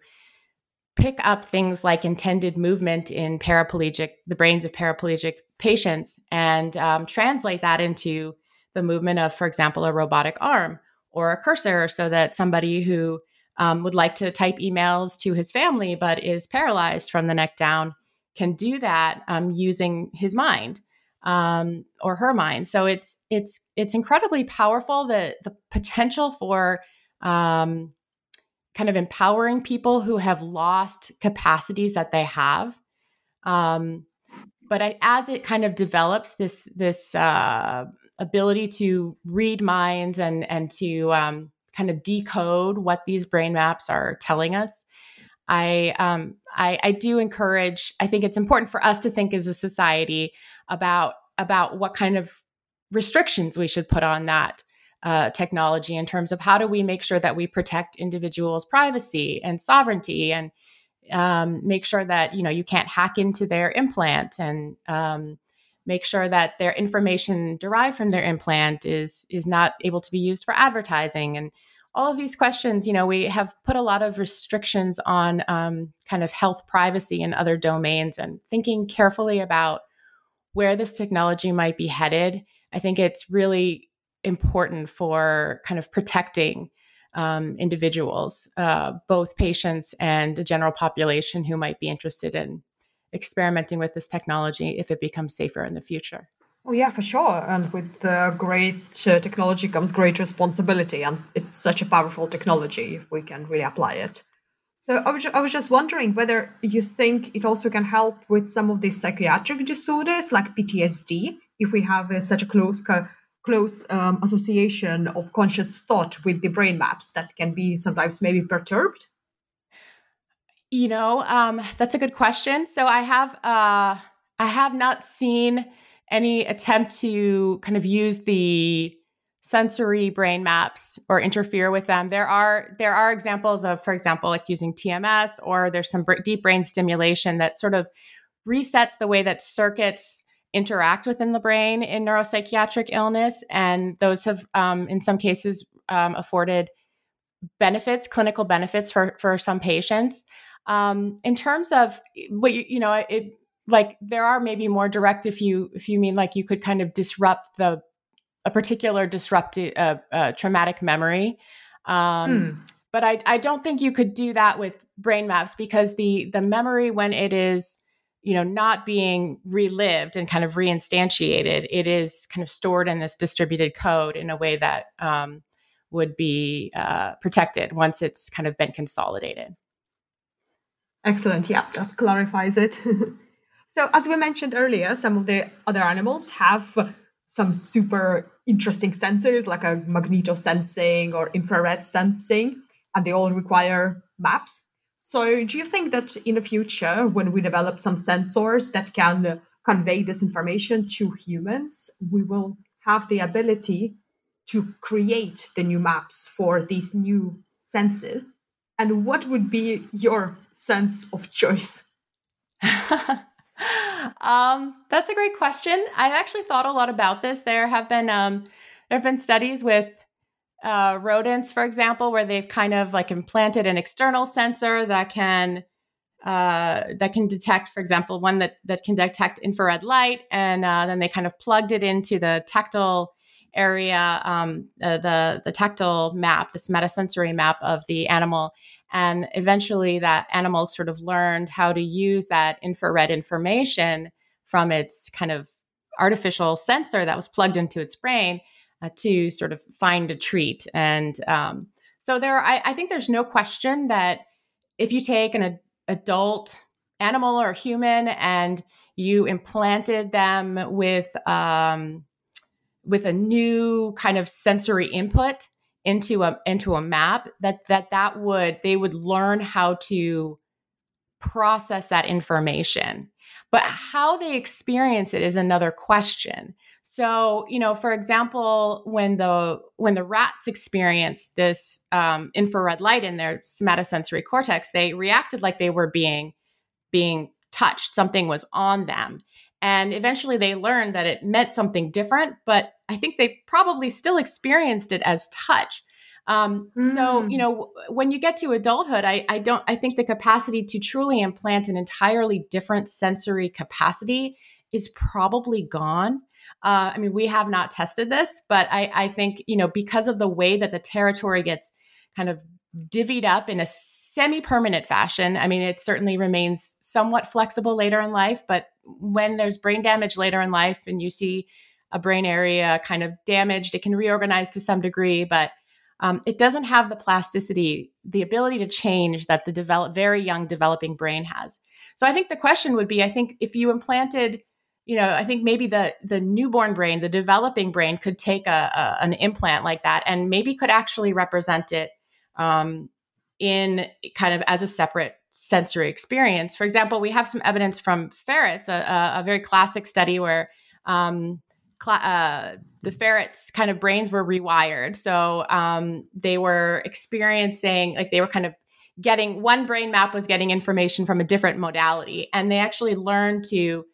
pick up things like intended movement in paraplegic, the brains of paraplegic patients, and um, translate that into the movement of, for example, a robotic arm or a cursor, so that somebody who um, would like to type emails to his family but is paralyzed from the neck down can do that um, using his mind um, or her mind. So it's it's it's incredibly powerful. The the potential for um, kind of empowering people who have lost capacities that they have. Um, but I, as it kind of develops this this uh, ability to read minds and and to um, kind of decode what these brain maps are telling us, I, um, I I do encourage. I think it's important for us to think as a society about about what kind of restrictions we should put on that uh, technology in terms of how do we make sure that we protect individuals' privacy and sovereignty and um, make sure that you know you can't hack into their implant and um, make sure that their information derived from their implant is is not able to be used for advertising and all of these questions you know we have put a lot of restrictions on um, kind of health privacy and other domains and thinking carefully about where this technology might be headed. I think it's really important for kind of protecting um, individuals, uh, both patients and the general population who might be interested in experimenting with this technology if it becomes safer in the future. Oh yeah, for sure. And with uh, great uh, technology comes great responsibility, and it's such a powerful technology if we can really apply it. So I was, I was just wondering whether you think it also can help with some of these psychiatric disorders like PTSD if we have uh, such a close co- close um, association of conscious thought with the brain maps that can be sometimes maybe perturbed? You know, um, that's a good question. So I have uh, I have not seen any attempt to kind of use the sensory brain maps or interfere with them. There are there are examples of, for example, like using TMS or there's some deep brain stimulation that sort of resets the way that circuits interact within the brain in neuropsychiatric illness. And those have, um, in some cases, um, afforded benefits, clinical benefits for, for some patients. Um, in terms of what you, you know, it, like there are maybe more direct if you if you mean like you could kind of disrupt the a particular disrupted uh, uh, traumatic memory um, mm. but I, I don't think you could do that with brain maps because the the memory when it is you know not being relived and kind of reinstantiated it is kind of stored in this distributed code in a way that um, would be uh, protected once it's kind of been consolidated. Excellent. Yeah that clarifies it. So as we mentioned earlier some of the other animals have some super interesting sensors like a magnetosensing or infrared sensing and they all require maps so, do you think that in the future, when we develop some sensors that can convey this information to humans, we will have the ability to create the new maps for these new senses? And what would be your sense of choice? um, that's a great question. I've actually thought a lot about this. There have been um, there have been studies with uh, rodents, for example, where they've kind of like implanted an external sensor that can uh, that can detect, for example, one that that can detect infrared light, and uh, then they kind of plugged it into the tactile area, um, uh, the the tactile map, this metasensory map of the animal, and eventually that animal sort of learned how to use that infrared information from its kind of artificial sensor that was plugged into its brain uh, to sort of find a treat. And um, so there, I, I, think there's no question that if you take an adult animal or human and you implanted them with um, with a new kind of sensory input into a into a map that that that would they would learn how to process that information. But how they experience it is another question. So, you know, for example, when the when the rats experienced this um, infrared light in their somatosensory cortex, they reacted like they were being being touched. Something was on them, and eventually they learned that it meant something different. But I think they probably still experienced it as touch. Um, mm. So, you mm. know, when you get to adulthood, I, I don't, I think the capacity to truly implant an entirely different sensory capacity is probably gone. Uh, I mean, we have not tested this, but I, I think, you know, because of the way that the territory gets kind of divvied up in a semi permanent fashion, I mean, it certainly remains somewhat flexible later in life, but when there's brain damage later in life and you see a brain area kind of damaged, it can reorganize to some degree, but um, it doesn't have the plasticity, the ability to change that the develop, very young developing brain has. So I think the question would be, I think if you implanted, you know, I think maybe the the newborn brain, the developing brain, could take a, a an implant like that and maybe could actually represent it um, in kind of as a separate sensory experience. For example, we have some evidence from ferrets, a, a, very classic study where um, uh, the ferrets kind of brains were rewired. So um, they were experiencing, like they were kind of getting one brain map was getting information from a different modality. And they actually learned to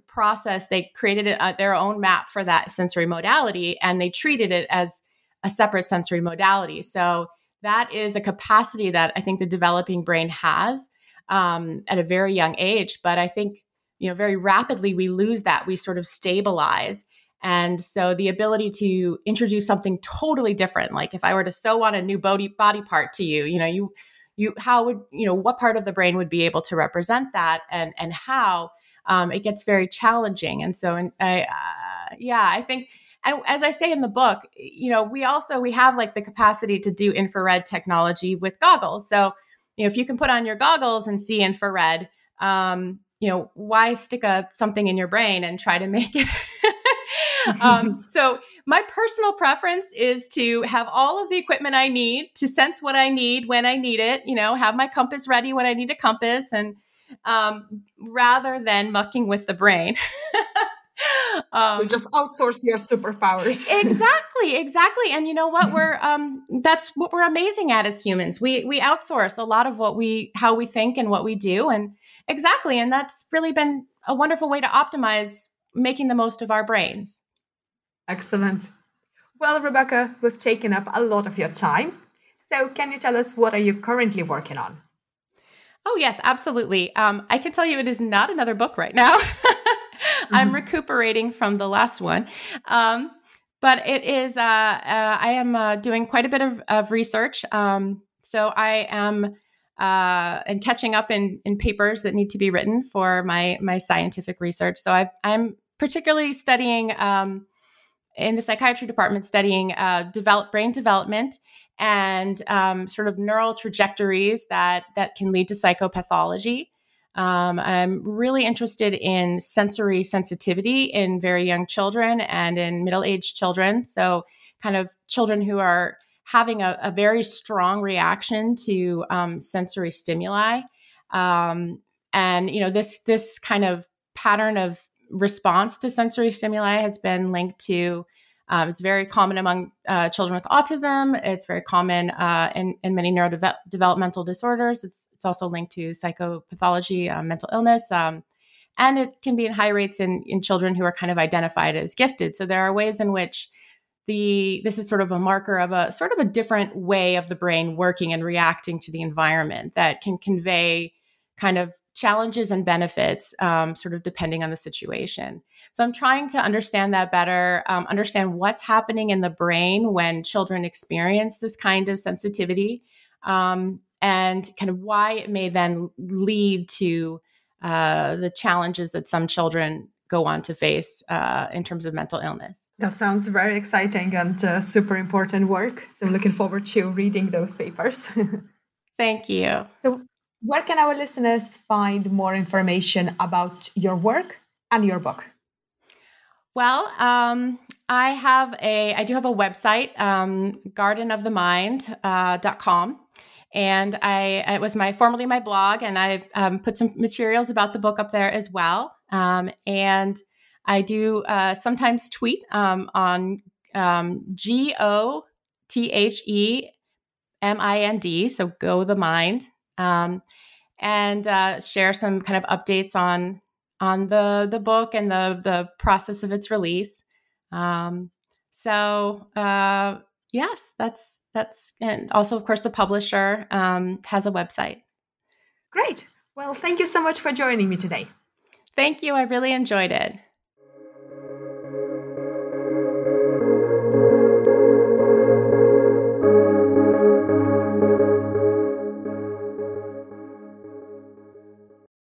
process, they created a, their own map for that sensory modality and they treated it as a separate sensory modality. So that is a capacity that I think the developing brain has um, at a very young age. But I think, you know, very rapidly we lose that. We sort of stabilize and so the ability to introduce something totally different, like if I were to sew on a new body body part to you, you know, you you how would you know what part of the brain would be able to represent that and and how um, it gets very challenging. And so, and I, uh, yeah, I think. And as I say in the book, you know, we also we have like the capacity to do infrared technology with goggles. So, you know, if you can put on your goggles and see infrared, um, you know, why stick a something in your brain and try to make it um, so my personal preference is to have all of the equipment I need to sense what I need when I need it. You know, have my compass ready when I need a compass, and um, rather than mucking with the brain. um, just outsource your superpowers. exactly, exactly. And you know what? We're um, that's what we're amazing at as humans. We we outsource a lot of what we how we think and what we do, and exactly. And that's really been a wonderful way to optimize making the most of our brains. Excellent. Well, Rebecca, we've taken up a lot of your time. So, can you tell us what are you currently working on? Oh, yes, absolutely. Um, I can tell you it is not another book right now. I'm mm-hmm. recuperating from the last one. Um, but it is, uh, uh, I am uh, doing quite a bit of, of research. Um, so I am uh, and catching up in, in papers that need to be written for my, my scientific research. So I, am particularly studying um, in the psychiatry department studying uh, develop brain development and um, sort of neural trajectories that that can lead to psychopathology. Um, I'm really interested in sensory sensitivity in very young children and in middle-aged children. So, kind of children who are having a, a very strong reaction to um, sensory stimuli, um, and you know this this kind of pattern of response to sensory stimuli has been linked to um, it's very common among uh, children with autism. It's very common uh, in, in many neurodevelopmental disorders. It's, it's also linked to psychopathology, uh, mental illness, um, and it can be in high rates in, in children who are kind of identified as gifted. So there are ways in which the this is sort of a marker of a sort of a different way of the brain working and reacting to the environment that can convey kind of challenges and benefits, um, sort of depending on the situation. So I'm trying to understand that better, um, understand what's happening in the brain when children experience this kind of sensitivity, um, and kind of why it may then lead to uh, the challenges that some children go on to face uh, in terms of mental illness. That sounds very exciting and uh, super important work. So I'm looking forward to reading those papers. Thank you. So, where can our listeners find more information about your work and your book? Well, um, I have a, I do have a website, um, gardenofthemind.com. Uh, and I it was my formerly my blog, and I um, put some materials about the book up there as well. Um, and I do uh, sometimes tweet um, on um, G O T H E M I N D, so go the mind, um, and uh, share some kind of updates on on the the book and the the process of its release. Um, so uh, yes, that's that's and also of course the publisher um, has a website. Great. Well, thank you so much for joining me today. Thank you. I really enjoyed it.